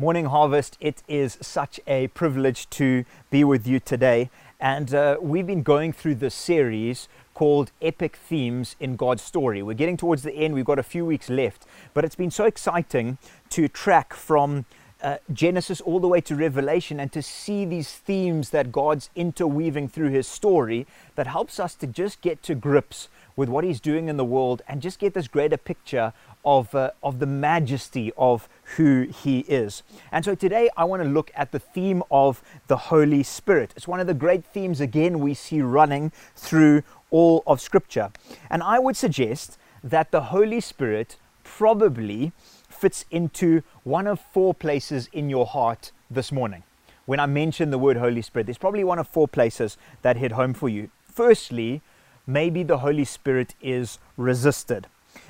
Morning Harvest, it is such a privilege to be with you today. And uh, we've been going through this series called Epic Themes in God's Story. We're getting towards the end, we've got a few weeks left, but it's been so exciting to track from uh, Genesis all the way to Revelation and to see these themes that God's interweaving through his story that helps us to just get to grips with what he's doing in the world and just get this greater picture of, uh, of the majesty of who He is. And so today I want to look at the theme of the Holy Spirit. It's one of the great themes, again, we see running through all of Scripture. And I would suggest that the Holy Spirit probably fits into one of four places in your heart this morning. When I mention the word Holy Spirit, there's probably one of four places that hit home for you. Firstly, maybe the Holy Spirit is resisted.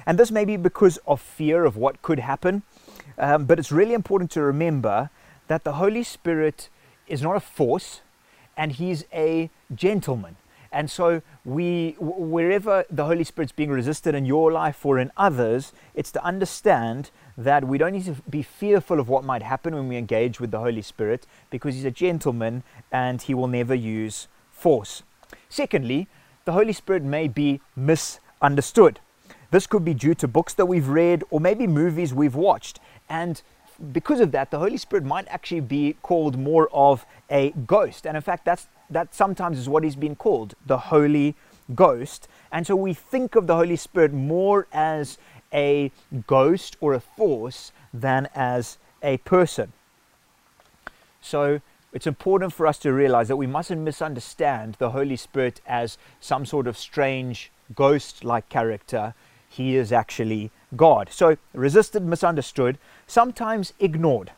And this may be because of fear of what could happen, um, but it's really important to remember that the Holy Spirit is not a force and He's a gentleman. And so, we, wherever the Holy Spirit's being resisted in your life or in others, it's to understand that we don't need to be fearful of what might happen when we engage with the Holy Spirit because He's a gentleman and He will never use force. Secondly, the Holy Spirit may be misunderstood. This could be due to books that we've read or maybe movies we've watched. And because of that, the Holy Spirit might actually be called more of a ghost. And in fact, that's, that sometimes is what he's been called the Holy Ghost. And so we think of the Holy Spirit more as a ghost or a force than as a person. So it's important for us to realize that we mustn't misunderstand the Holy Spirit as some sort of strange ghost like character he is actually God. So, resisted, misunderstood, sometimes ignored.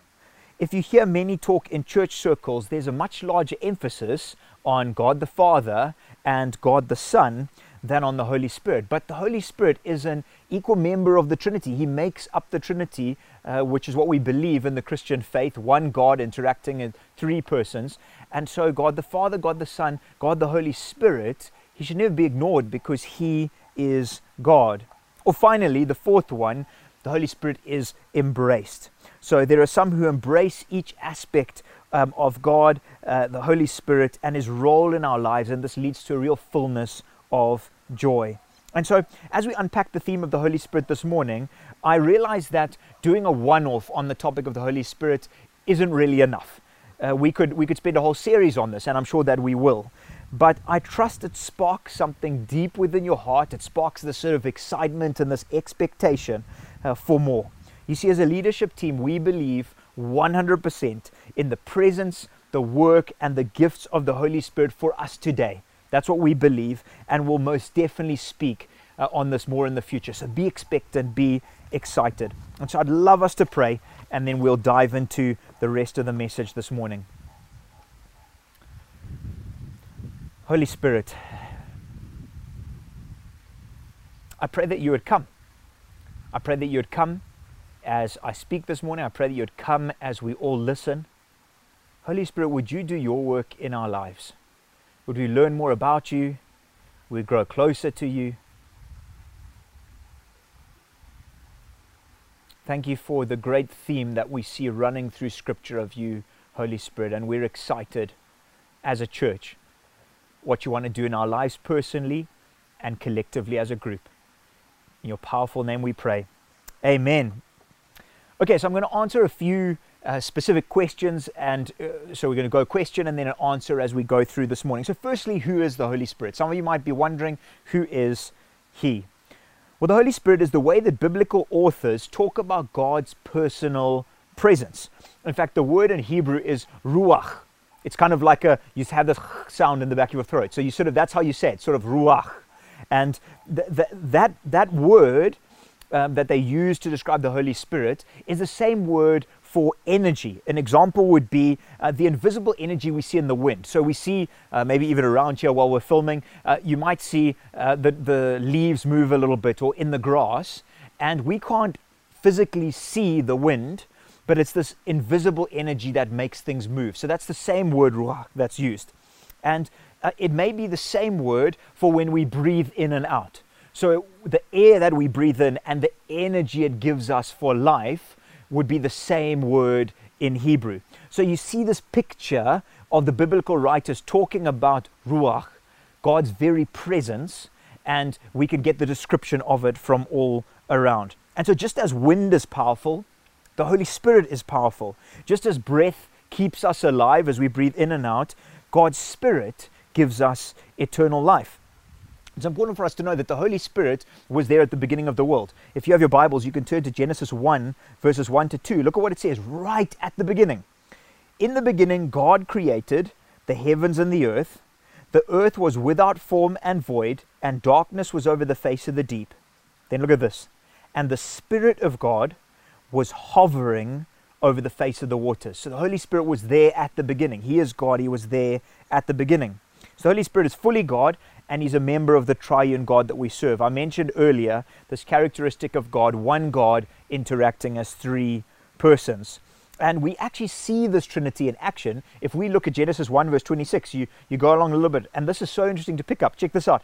If you hear many talk in church circles, there's a much larger emphasis on God the Father and God the Son than on the Holy Spirit. But the Holy Spirit is an equal member of the Trinity. He makes up the Trinity, uh, which is what we believe in the Christian faith one God interacting in three persons. And so, God the Father, God the Son, God the Holy Spirit, he should never be ignored because he is God. Or finally, the fourth one, the Holy Spirit is embraced. So there are some who embrace each aspect um, of God, uh, the Holy Spirit, and his role in our lives, and this leads to a real fullness of joy. And so, as we unpack the theme of the Holy Spirit this morning, I realized that doing a one off on the topic of the Holy Spirit isn't really enough. Uh, we, could, we could spend a whole series on this, and I'm sure that we will but I trust it sparks something deep within your heart. It sparks this sort of excitement and this expectation uh, for more. You see, as a leadership team, we believe 100% in the presence, the work, and the gifts of the Holy Spirit for us today. That's what we believe, and we'll most definitely speak uh, on this more in the future. So be expectant, be excited. And so I'd love us to pray, and then we'll dive into the rest of the message this morning. Holy Spirit, I pray that you would come. I pray that you would come as I speak this morning. I pray that you would come as we all listen. Holy Spirit, would you do your work in our lives? Would we learn more about you? Would we grow closer to you? Thank you for the great theme that we see running through Scripture of you, Holy Spirit, and we're excited as a church what you want to do in our lives personally and collectively as a group. In your powerful name we pray. Amen. Okay, so I'm going to answer a few uh, specific questions, and uh, so we're going to go question and then an answer as we go through this morning. So, firstly, who is the Holy Spirit? Some of you might be wondering, who is He? Well, the Holy Spirit is the way that biblical authors talk about God's personal presence. In fact, the word in Hebrew is ruach, it's kind of like a, you have this sound in the back of your throat. So you sort of, that's how you say it, sort of ruach. And th- th- that, that word um, that they use to describe the Holy Spirit is the same word for energy. An example would be uh, the invisible energy we see in the wind. So we see, uh, maybe even around here while we're filming, uh, you might see uh, the, the leaves move a little bit or in the grass, and we can't physically see the wind, but it's this invisible energy that makes things move. So that's the same word ruach that's used. And uh, it may be the same word for when we breathe in and out. So the air that we breathe in and the energy it gives us for life would be the same word in Hebrew. So you see this picture of the biblical writers talking about Ruach, God's very presence, and we can get the description of it from all around. And so, just as wind is powerful, the Holy Spirit is powerful. Just as breath keeps us alive as we breathe in and out, God's Spirit gives us eternal life. It's important for us to know that the Holy Spirit was there at the beginning of the world. If you have your Bibles, you can turn to Genesis 1, verses 1 to 2. Look at what it says right at the beginning. In the beginning, God created the heavens and the earth. The earth was without form and void, and darkness was over the face of the deep. Then look at this. And the Spirit of God was hovering over the face of the waters. So the Holy Spirit was there at the beginning. He is God, He was there at the beginning. So the Holy Spirit is fully God and He's a member of the triune God that we serve. I mentioned earlier this characteristic of God, one God interacting as three persons. And we actually see this Trinity in action if we look at Genesis 1, verse 26. You, you go along a little bit, and this is so interesting to pick up. Check this out.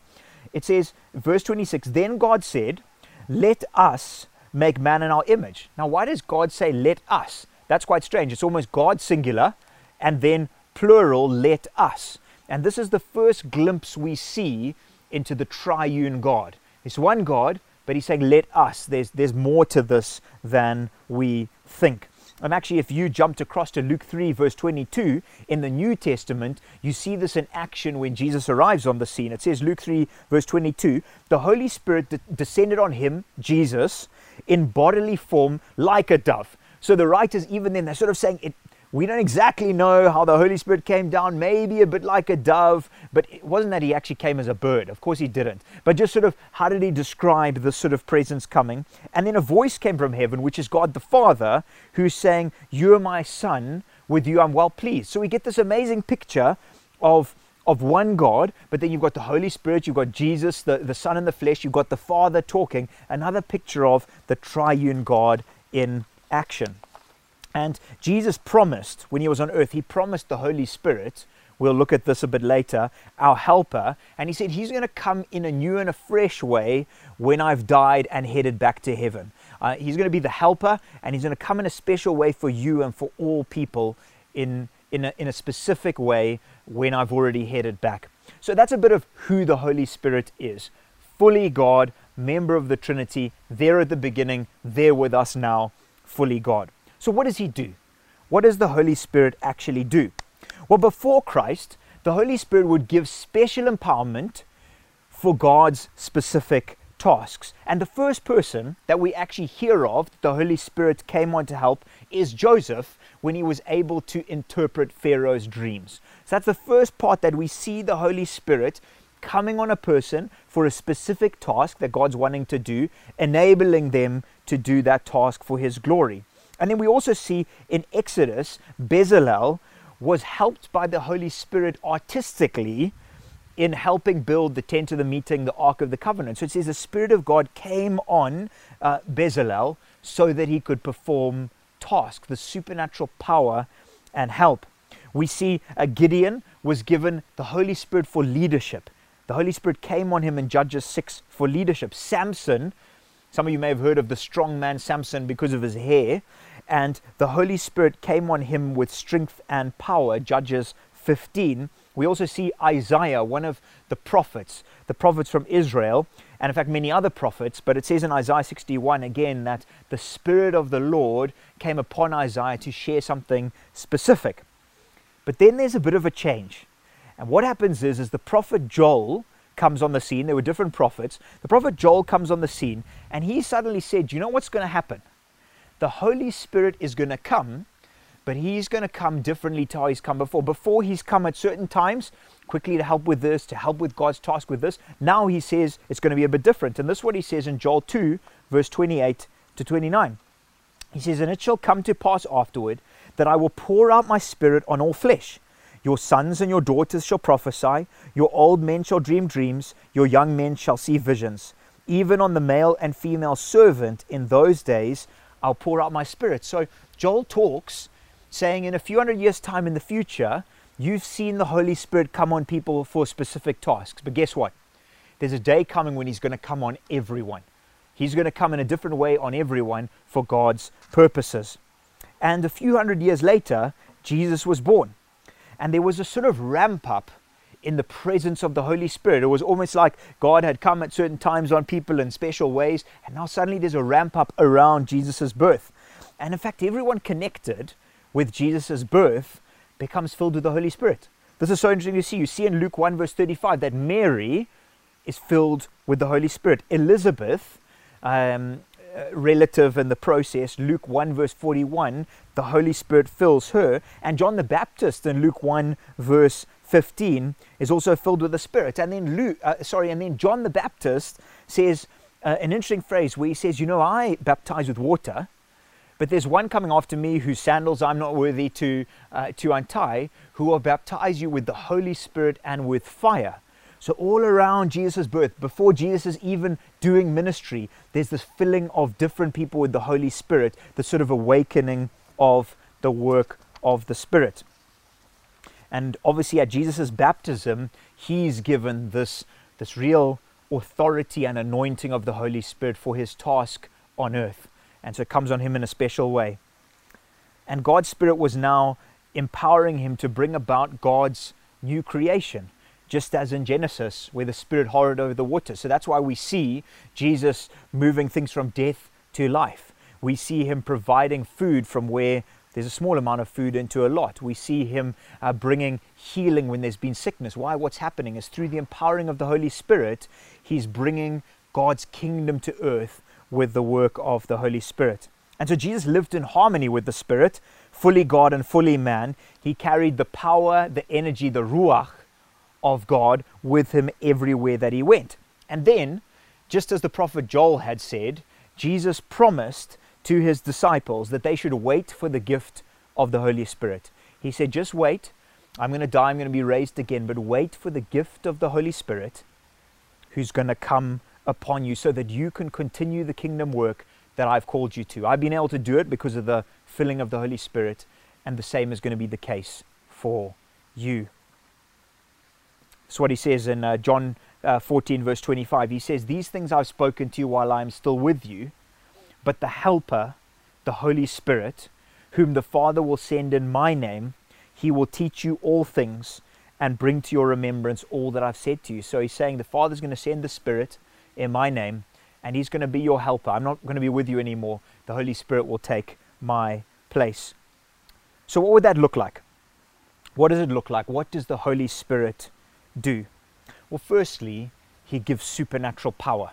It says, verse 26, Then God said, Let us make man in our image. Now, why does God say, Let us? That's quite strange. It's almost God singular and then plural, let us. And this is the first glimpse we see into the triune God. It's one God, but he's saying, Let us. There's, there's more to this than we think. And actually, if you jumped across to Luke 3, verse 22, in the New Testament, you see this in action when Jesus arrives on the scene. It says, Luke 3, verse 22, the Holy Spirit de- descended on him, Jesus, in bodily form like a dove. So the writers, even then, they're sort of saying it, we don't exactly know how the Holy Spirit came down, maybe a bit like a dove, but it wasn't that he actually came as a bird. Of course, he didn't. But just sort of how did he describe this sort of presence coming? And then a voice came from heaven, which is God the Father, who's saying, You are my son, with you I'm well pleased. So we get this amazing picture of of one God, but then you've got the Holy Spirit, you've got Jesus, the, the Son in the flesh, you've got the Father talking, another picture of the triune God in action. And Jesus promised, when he was on earth, he promised the Holy Spirit, we'll look at this a bit later, our helper. And he said he's going to come in a new and a fresh way when I've died and headed back to heaven. Uh, he's going to be the helper, and he's going to come in a special way for you and for all people in, in, a, in a specific way when I've already headed back. So that's a bit of who the Holy Spirit is fully God, member of the Trinity, there at the beginning, there with us now, fully God. So, what does he do? What does the Holy Spirit actually do? Well, before Christ, the Holy Spirit would give special empowerment for God's specific tasks. And the first person that we actually hear of, the Holy Spirit came on to help, is Joseph when he was able to interpret Pharaoh's dreams. So that's the first part that we see the Holy Spirit coming on a person for a specific task that God's wanting to do, enabling them to do that task for his glory. And then we also see in Exodus, Bezalel was helped by the Holy Spirit artistically in helping build the tent of the meeting, the Ark of the Covenant. So it says the Spirit of God came on uh, Bezalel so that he could perform tasks, the supernatural power and help. We see uh, Gideon was given the Holy Spirit for leadership. The Holy Spirit came on him in Judges 6 for leadership. Samson, some of you may have heard of the strong man Samson because of his hair and the Holy Spirit came on him with strength and power. Judges 15. We also see Isaiah, one of the prophets, the prophets from Israel, and in fact many other prophets, but it says in Isaiah 61 again that the Spirit of the Lord came upon Isaiah to share something specific. But then there's a bit of a change. And what happens is, is the prophet Joel comes on the scene. There were different prophets. The prophet Joel comes on the scene, and he suddenly said, You know what's going to happen? The Holy Spirit is going to come, but he's going to come differently to how he's come before. Before he's come at certain times, quickly to help with this, to help with God's task with this. Now he says it's going to be a bit different. And this is what he says in Joel 2, verse 28 to 29. He says, And it shall come to pass afterward that I will pour out my spirit on all flesh. Your sons and your daughters shall prophesy, your old men shall dream dreams, your young men shall see visions. Even on the male and female servant in those days I'll pour out my spirit. So Joel talks saying in a few hundred years' time in the future, you've seen the Holy Spirit come on people for specific tasks. But guess what? There's a day coming when he's going to come on everyone. He's going to come in a different way on everyone for God's purposes. And a few hundred years later, Jesus was born. And there was a sort of ramp up in the presence of the Holy Spirit. It was almost like God had come at certain times on people in special ways, and now suddenly there's a ramp up around Jesus' birth. And in fact, everyone connected with Jesus' birth becomes filled with the Holy Spirit. This is so interesting to see. You see in Luke 1, verse 35, that Mary is filled with the Holy Spirit. Elizabeth, um, uh, relative in the process, Luke 1, verse 41, the Holy Spirit fills her. And John the Baptist in Luke 1, verse 15 is also filled with the Spirit. And then Luke, uh, sorry, and then John the Baptist says uh, an interesting phrase where he says, "You know, I baptize with water, but there's one coming after me whose sandals I'm not worthy to uh, to untie, who will baptize you with the Holy Spirit and with fire." So all around Jesus' birth, before Jesus is even doing ministry, there's this filling of different people with the Holy Spirit, the sort of awakening of the work of the Spirit. And obviously, at Jesus' baptism, he's given this, this real authority and anointing of the Holy Spirit for his task on earth. And so it comes on him in a special way. And God's Spirit was now empowering him to bring about God's new creation, just as in Genesis, where the Spirit hovered over the water. So that's why we see Jesus moving things from death to life. We see him providing food from where there's a small amount of food into a lot. We see him uh, bringing healing when there's been sickness. Why? What's happening is through the empowering of the Holy Spirit, he's bringing God's kingdom to earth with the work of the Holy Spirit. And so Jesus lived in harmony with the Spirit, fully God and fully man. He carried the power, the energy, the ruach of God with him everywhere that he went. And then, just as the prophet Joel had said, Jesus promised to his disciples that they should wait for the gift of the Holy Spirit. He said, Just wait. I'm going to die. I'm going to be raised again. But wait for the gift of the Holy Spirit who's going to come upon you so that you can continue the kingdom work that I've called you to. I've been able to do it because of the filling of the Holy Spirit, and the same is going to be the case for you. That's what he says in uh, John uh, 14, verse 25. He says, These things I've spoken to you while I am still with you but the Helper, the Holy Spirit, whom the Father will send in my name, he will teach you all things and bring to your remembrance all that I've said to you. So he's saying the Father's going to send the Spirit in my name, and he's going to be your helper. I'm not going to be with you anymore. The Holy Spirit will take my place. So, what would that look like? What does it look like? What does the Holy Spirit do? Well, firstly, he gives supernatural power.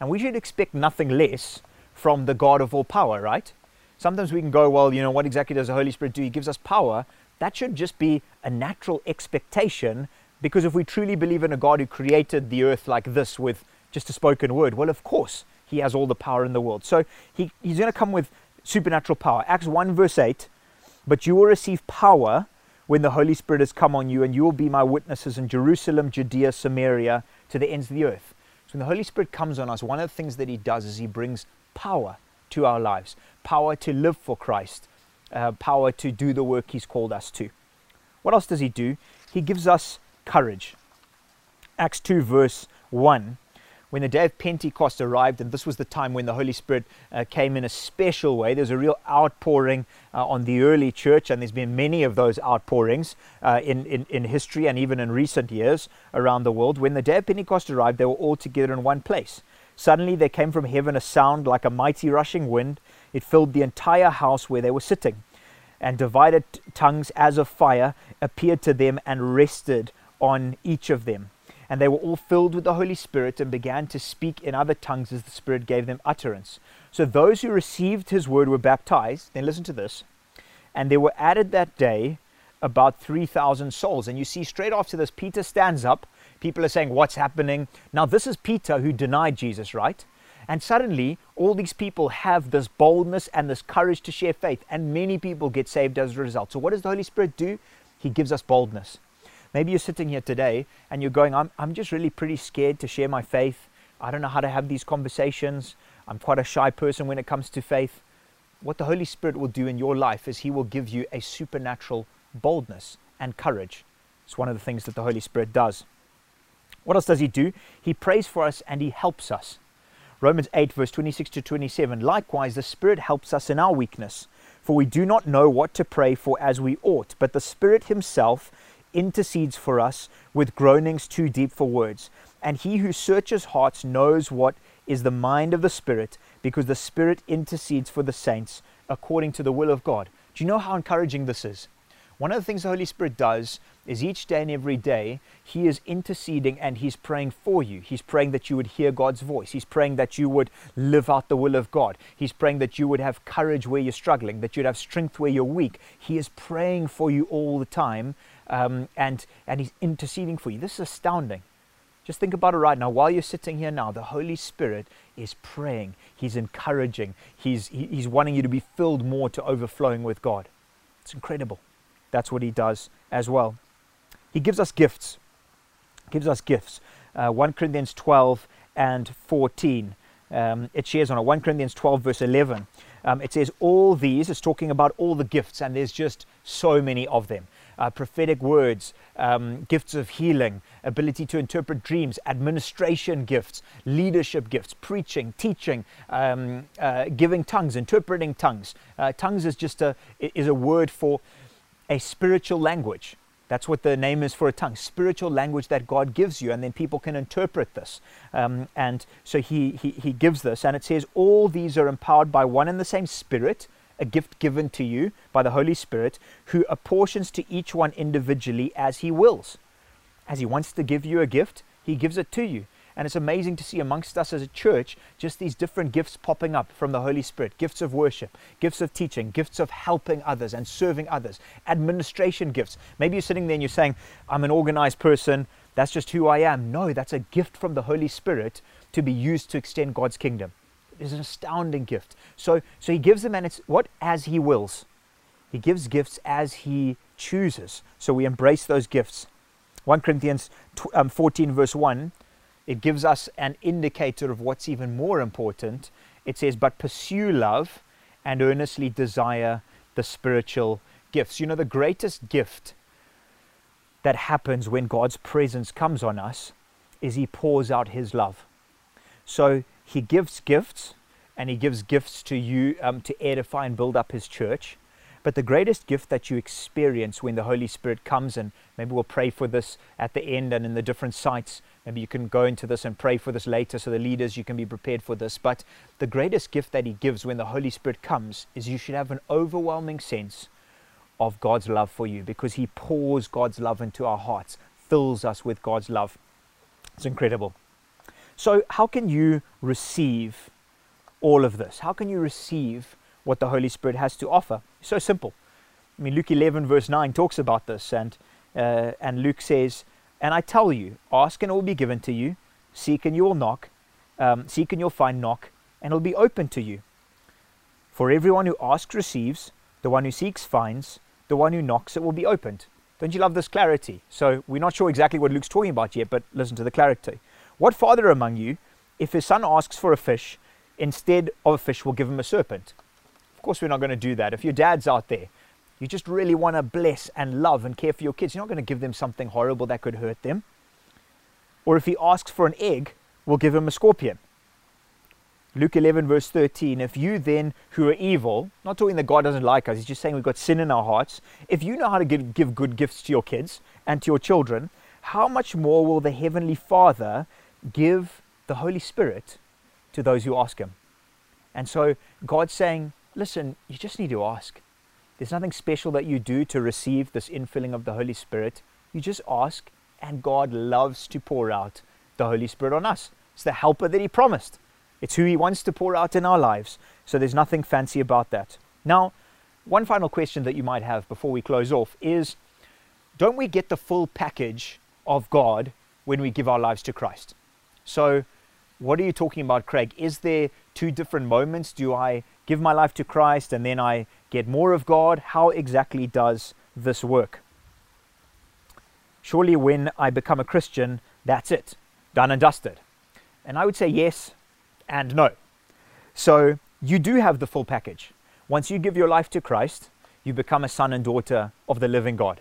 And we should expect nothing less from the God of all power, right? Sometimes we can go, well, you know, what exactly does the Holy Spirit do? He gives us power. That should just be a natural expectation because if we truly believe in a God who created the earth like this with just a spoken word, well, of course, he has all the power in the world. So he, he's going to come with supernatural power. Acts 1, verse 8 But you will receive power when the Holy Spirit has come on you, and you will be my witnesses in Jerusalem, Judea, Samaria, to the ends of the earth. So when the Holy Spirit comes on us, one of the things that he does is he brings power to our lives, power to live for Christ, uh, power to do the work He's called us to. What else does He do? He gives us courage. Acts 2, verse 1. When the day of Pentecost arrived, and this was the time when the Holy Spirit uh, came in a special way, there's a real outpouring uh, on the early church, and there's been many of those outpourings uh, in, in, in history and even in recent years around the world. When the day of Pentecost arrived, they were all together in one place. Suddenly there came from heaven a sound like a mighty rushing wind. It filled the entire house where they were sitting. And divided tongues as of fire appeared to them and rested on each of them. And they were all filled with the Holy Spirit and began to speak in other tongues as the Spirit gave them utterance. So those who received his word were baptized. Then listen to this. And there were added that day about 3,000 souls. And you see, straight after this, Peter stands up People are saying, What's happening? Now, this is Peter who denied Jesus, right? And suddenly, all these people have this boldness and this courage to share faith, and many people get saved as a result. So, what does the Holy Spirit do? He gives us boldness. Maybe you're sitting here today and you're going, I'm, I'm just really pretty scared to share my faith. I don't know how to have these conversations. I'm quite a shy person when it comes to faith. What the Holy Spirit will do in your life is He will give you a supernatural boldness and courage. It's one of the things that the Holy Spirit does. What else does he do? He prays for us and he helps us. Romans 8, verse 26 to 27. Likewise, the Spirit helps us in our weakness. For we do not know what to pray for as we ought, but the Spirit Himself intercedes for us with groanings too deep for words. And He who searches hearts knows what is the mind of the Spirit, because the Spirit intercedes for the saints according to the will of God. Do you know how encouraging this is? One of the things the Holy Spirit does is each day and every day, He is interceding and He's praying for you. He's praying that you would hear God's voice. He's praying that you would live out the will of God. He's praying that you would have courage where you're struggling, that you'd have strength where you're weak. He is praying for you all the time um, and, and He's interceding for you. This is astounding. Just think about it right now. While you're sitting here now, the Holy Spirit is praying. He's encouraging. He's, he's wanting you to be filled more to overflowing with God. It's incredible that's what he does as well. He gives us gifts. Gives us gifts. Uh, 1 Corinthians 12 and 14. Um, it shares on it. 1 Corinthians 12, verse 11. Um, it says, All these it's talking about all the gifts, and there's just so many of them. Uh, prophetic words, um, gifts of healing, ability to interpret dreams, administration gifts, leadership gifts, preaching, teaching, um, uh, giving tongues, interpreting tongues. Uh, tongues is just a is a word for a spiritual language. That's what the name is for a tongue, spiritual language that God gives you, and then people can interpret this. Um, and so he, he, he gives this, and it says, All these are empowered by one and the same Spirit, a gift given to you by the Holy Spirit, who apportions to each one individually as he wills. As he wants to give you a gift, he gives it to you. And it's amazing to see amongst us as a church just these different gifts popping up from the Holy Spirit gifts of worship, gifts of teaching, gifts of helping others and serving others, administration gifts. Maybe you're sitting there and you're saying, I'm an organized person, that's just who I am. No, that's a gift from the Holy Spirit to be used to extend God's kingdom. It's an astounding gift. So, so he gives them, and it's what? As he wills. He gives gifts as he chooses. So we embrace those gifts. 1 Corinthians um, 14, verse 1 it gives us an indicator of what's even more important. It says, But pursue love and earnestly desire the spiritual gifts. You know, the greatest gift that happens when God's presence comes on us is He pours out His love. So He gives gifts, and He gives gifts to you um, to edify and build up His church. But the greatest gift that you experience when the Holy Spirit comes, and maybe we'll pray for this at the end and in the different sites, Maybe you can go into this and pray for this later so the leaders, you can be prepared for this. But the greatest gift that He gives when the Holy Spirit comes is you should have an overwhelming sense of God's love for you because He pours God's love into our hearts, fills us with God's love. It's incredible. So, how can you receive all of this? How can you receive what the Holy Spirit has to offer? So simple. I mean, Luke 11, verse 9 talks about this, and, uh, and Luke says, and I tell you, ask and it will be given to you, seek and you will knock, um, seek and you'll find, knock, and it will be open to you. For everyone who asks receives, the one who seeks finds, the one who knocks it will be opened. Don't you love this clarity? So we're not sure exactly what Luke's talking about yet, but listen to the clarity. What father among you, if his son asks for a fish, instead of a fish will give him a serpent? Of course, we're not going to do that. If your dad's out there you just really want to bless and love and care for your kids. You're not going to give them something horrible that could hurt them. Or if he asks for an egg, we'll give him a scorpion. Luke 11, verse 13. If you then, who are evil, not talking that God doesn't like us, he's just saying we've got sin in our hearts. If you know how to give, give good gifts to your kids and to your children, how much more will the Heavenly Father give the Holy Spirit to those who ask Him? And so God's saying, listen, you just need to ask. There's nothing special that you do to receive this infilling of the Holy Spirit. You just ask, and God loves to pour out the Holy Spirit on us. It's the helper that He promised. It's who He wants to pour out in our lives. So there's nothing fancy about that. Now, one final question that you might have before we close off is don't we get the full package of God when we give our lives to Christ? So, what are you talking about, Craig? Is there two different moments? Do I give my life to Christ and then I get more of God? How exactly does this work? Surely, when I become a Christian, that's it, done and dusted. And I would say yes and no. So, you do have the full package. Once you give your life to Christ, you become a son and daughter of the living God.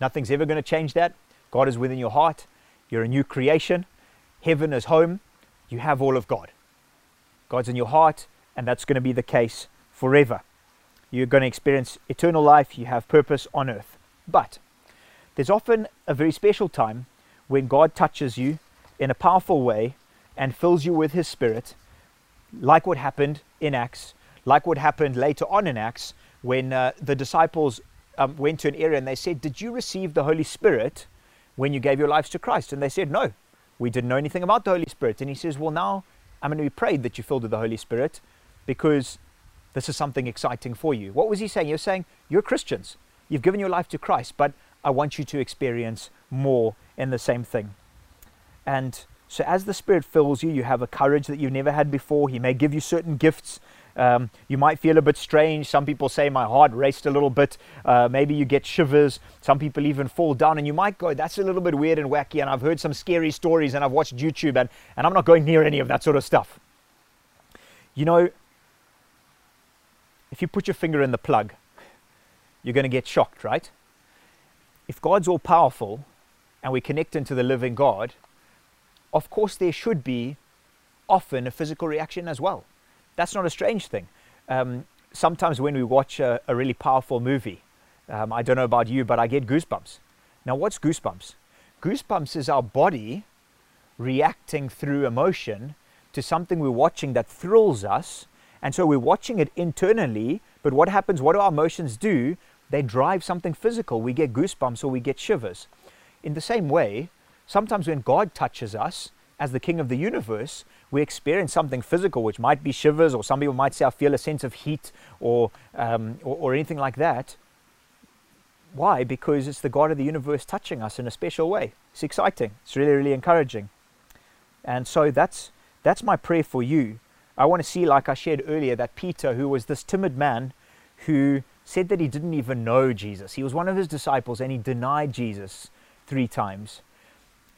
Nothing's ever going to change that. God is within your heart. You're a new creation. Heaven is home. You have all of God. God's in your heart, and that's going to be the case forever. You're going to experience eternal life, you have purpose on earth. But there's often a very special time when God touches you in a powerful way and fills you with His Spirit, like what happened in Acts, like what happened later on in Acts when uh, the disciples um, went to an area and they said, Did you receive the Holy Spirit when you gave your lives to Christ? And they said, No, we didn't know anything about the Holy Spirit. And He says, Well, now I'm going to be prayed that you're filled with the Holy Spirit because this is something exciting for you. What was He saying? You're saying, You're Christians. You've given your life to Christ, but I want you to experience more in the same thing. And so, as the Spirit fills you, you have a courage that you've never had before. He may give you certain gifts. Um, you might feel a bit strange. Some people say my heart raced a little bit. Uh, maybe you get shivers. Some people even fall down, and you might go, That's a little bit weird and wacky. And I've heard some scary stories, and I've watched YouTube, and, and I'm not going near any of that sort of stuff. You know, if you put your finger in the plug, you're going to get shocked, right? If God's all powerful and we connect into the living God, of course, there should be often a physical reaction as well. That's not a strange thing. Um, sometimes when we watch a, a really powerful movie, um, I don't know about you, but I get goosebumps. Now, what's goosebumps? Goosebumps is our body reacting through emotion to something we're watching that thrills us. And so we're watching it internally, but what happens? What do our emotions do? They drive something physical. We get goosebumps or we get shivers. In the same way, sometimes when God touches us as the King of the universe, we experience something physical, which might be shivers, or some people might say, I feel a sense of heat or, um, or, or anything like that. Why? Because it's the God of the universe touching us in a special way. It's exciting. It's really, really encouraging. And so that's, that's my prayer for you. I want to see, like I shared earlier, that Peter, who was this timid man who said that he didn't even know Jesus, he was one of his disciples and he denied Jesus three times.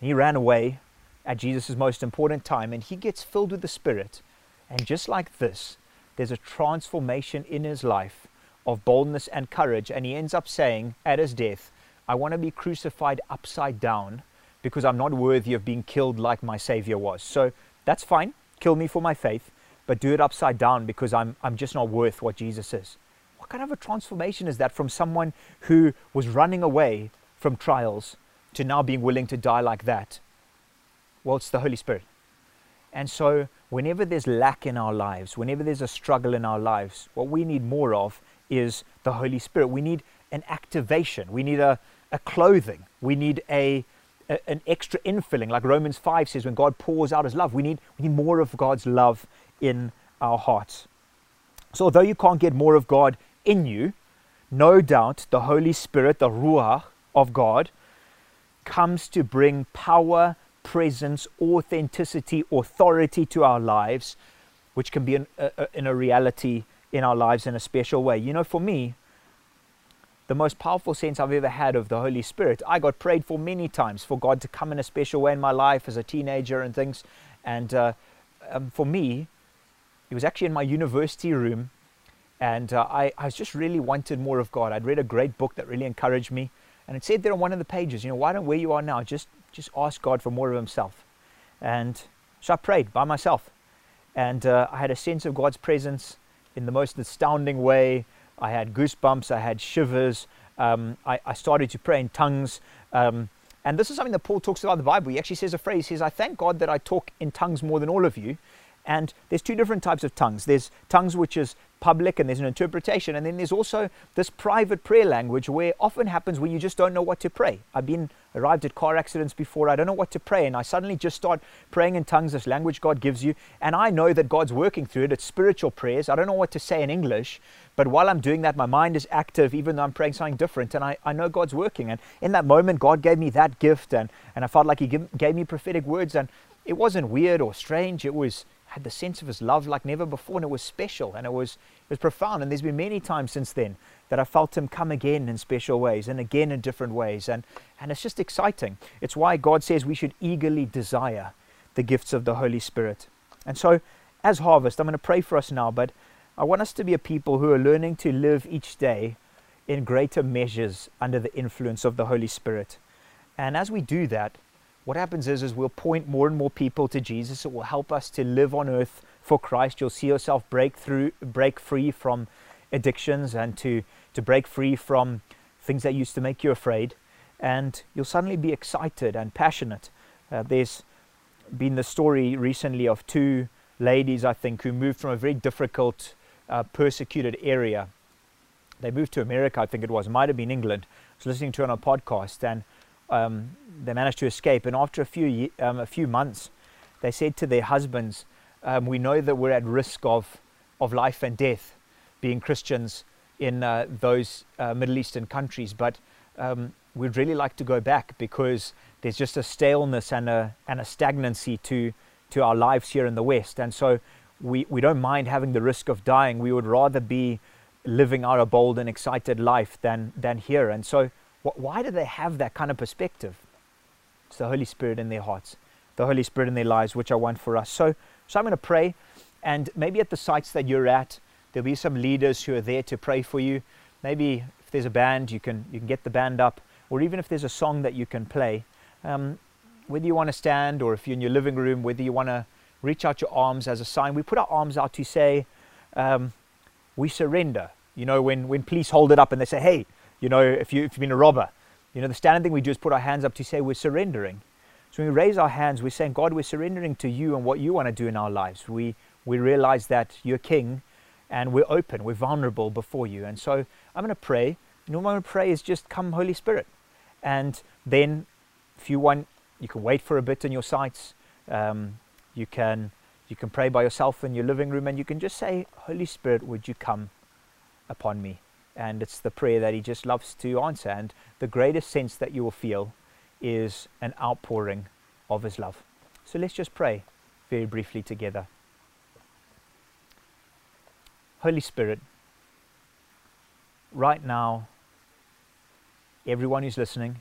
He ran away at Jesus' most important time and he gets filled with the Spirit. And just like this, there's a transformation in his life of boldness and courage. And he ends up saying at his death, I want to be crucified upside down because I'm not worthy of being killed like my Savior was. So that's fine. Kill me for my faith, but do it upside down because I'm, I'm just not worth what Jesus is. What kind of a transformation is that from someone who was running away from trials to now being willing to die like that? Well, it's the Holy Spirit. And so, whenever there's lack in our lives, whenever there's a struggle in our lives, what we need more of is the Holy Spirit. We need an activation, we need a, a clothing, we need a, a, an extra infilling, like Romans 5 says, when God pours out his love. We need, we need more of God's love in our hearts. So, although you can't get more of God in you, no doubt the Holy Spirit, the Ruach of God, comes to bring power, presence, authenticity, authority to our lives, which can be in a, in a reality in our lives in a special way. You know, for me, the most powerful sense I've ever had of the Holy Spirit, I got prayed for many times for God to come in a special way in my life as a teenager and things. And uh, um, for me, it was actually in my university room. And uh, I, I just really wanted more of God. I'd read a great book that really encouraged me. And it said there on one of the pages, you know, why don't where you are now, just just ask God for more of Himself. And so I prayed by myself. And uh, I had a sense of God's presence in the most astounding way. I had goosebumps, I had shivers. Um, I, I, started to pray in tongues. Um, and this is something that Paul talks about in the Bible. He actually says a phrase. He says, I thank God that I talk in tongues more than all of you. And there's two different types of tongues. There's tongues which is public and there's an interpretation. And then there's also this private prayer language where often happens when you just don't know what to pray. I've been arrived at car accidents before. I don't know what to pray. And I suddenly just start praying in tongues, this language God gives you. And I know that God's working through it. It's spiritual prayers. I don't know what to say in English. But while I'm doing that, my mind is active, even though I'm praying something different. And I, I know God's working. And in that moment, God gave me that gift. And, and I felt like He give, gave me prophetic words. And it wasn't weird or strange. It was had the sense of his love like never before and it was special and it was it was profound. And there's been many times since then that I felt him come again in special ways and again in different ways and and it's just exciting. It's why God says we should eagerly desire the gifts of the Holy Spirit. And so as harvest I'm going to pray for us now but I want us to be a people who are learning to live each day in greater measures under the influence of the Holy Spirit. And as we do that what happens is, is we'll point more and more people to Jesus. It will help us to live on earth for Christ. You'll see yourself break through, break free from addictions and to, to break free from things that used to make you afraid. And you'll suddenly be excited and passionate. Uh, there's been the story recently of two ladies, I think, who moved from a very difficult, uh, persecuted area. They moved to America, I think it was, might have been England. I was listening to it on a podcast, and um, they managed to escape. And after a few um, a few months, they said to their husbands, um, "We know that we're at risk of of life and death, being Christians in uh, those uh, Middle Eastern countries, but um, we'd really like to go back because there's just a staleness and a and a stagnancy to to our lives here in the West, and so." We, we don't mind having the risk of dying. We would rather be living our bold and excited life than, than here. And so why do they have that kind of perspective? It's the Holy Spirit in their hearts, the Holy Spirit in their lives, which I want for us. So, so I'm going to pray, and maybe at the sites that you're at, there'll be some leaders who are there to pray for you. Maybe if there's a band, you can you can get the band up, or even if there's a song that you can play. Um, whether you want to stand or if you're in your living room, whether you want to reach out your arms as a sign, we put our arms out to say, um, we surrender. You know, when, when police hold it up and they say, hey, you know, if, you, if you've been a robber, you know, the standard thing we do is put our hands up to say we're surrendering. So when we raise our hands, we're saying, God, we're surrendering to you and what you want to do in our lives. We, we realize that you're king and we're open, we're vulnerable before you. And so I'm going to pray. And what I'm going to pray is just come, Holy Spirit. And then if you want, you can wait for a bit in your sites. Um, you can you can pray by yourself in your living room and you can just say, Holy Spirit, would you come upon me? And it's the prayer that He just loves to answer. And the greatest sense that you will feel is an outpouring of His love. So let's just pray very briefly together. Holy Spirit, right now, everyone who's listening,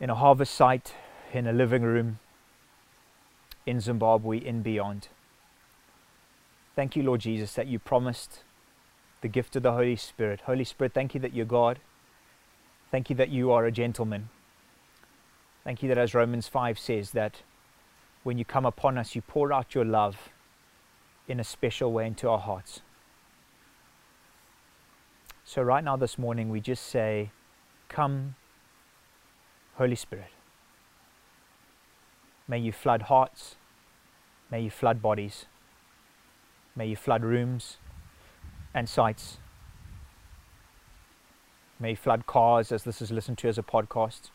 in a harvest site, in a living room, in Zimbabwe, in beyond. Thank you, Lord Jesus, that you promised the gift of the Holy Spirit. Holy Spirit, thank you that you're God. Thank you that you are a gentleman. Thank you that, as Romans 5 says, that when you come upon us, you pour out your love in a special way into our hearts. So, right now, this morning, we just say, Come, Holy Spirit. May you flood hearts. May you flood bodies. May you flood rooms and sites. May flood cars as this is listened to as a podcast.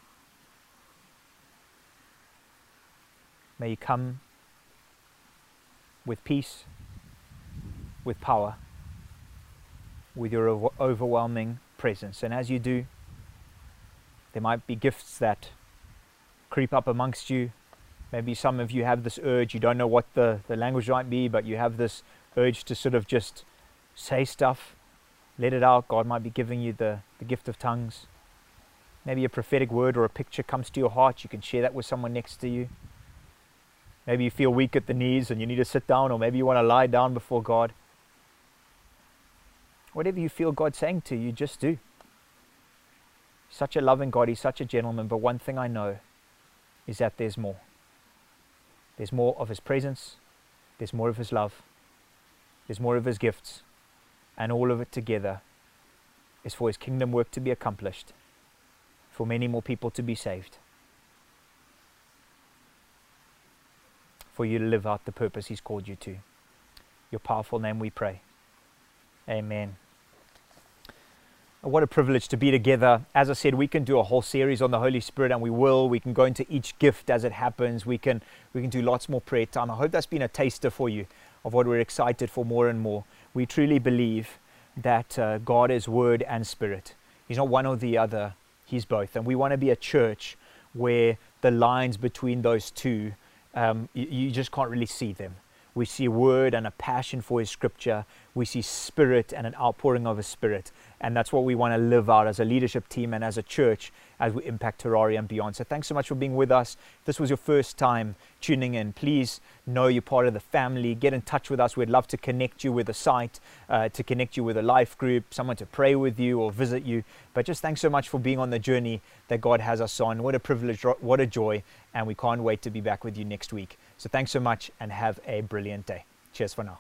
May you come with peace, with power, with your overwhelming presence. And as you do, there might be gifts that creep up amongst you. Maybe some of you have this urge, you don't know what the, the language might be, but you have this urge to sort of just say stuff, let it out. God might be giving you the, the gift of tongues. Maybe a prophetic word or a picture comes to your heart. You can share that with someone next to you. Maybe you feel weak at the knees and you need to sit down, or maybe you want to lie down before God. Whatever you feel God saying to you, just do. Such a loving God, He's such a gentleman, but one thing I know is that there's more. There's more of His presence, there's more of His love, there's more of His gifts, and all of it together is for His kingdom work to be accomplished, for many more people to be saved, for you to live out the purpose He's called you to. Your powerful name we pray. Amen. What a privilege to be together. As I said, we can do a whole series on the Holy Spirit, and we will. We can go into each gift as it happens. We can we can do lots more prayer time. I hope that's been a taster for you of what we're excited for more and more we truly believe that uh, God is Word and Spirit. He's not one or the other, He's both. And we want to be a church where the lines between those two, um, you, you just can't really see them. We see Word and a passion for His Scripture. We see Spirit and an outpouring of His Spirit. And that's what we want to live out as a leadership team and as a church as we impact Terraria and beyond. So thanks so much for being with us. If this was your first time tuning in, please know you're part of the family. Get in touch with us. We'd love to connect you with a site, uh, to connect you with a life group, someone to pray with you or visit you. But just thanks so much for being on the journey that God has us on. What a privilege, what a joy. And we can't wait to be back with you next week. So thanks so much and have a brilliant day. Cheers for now.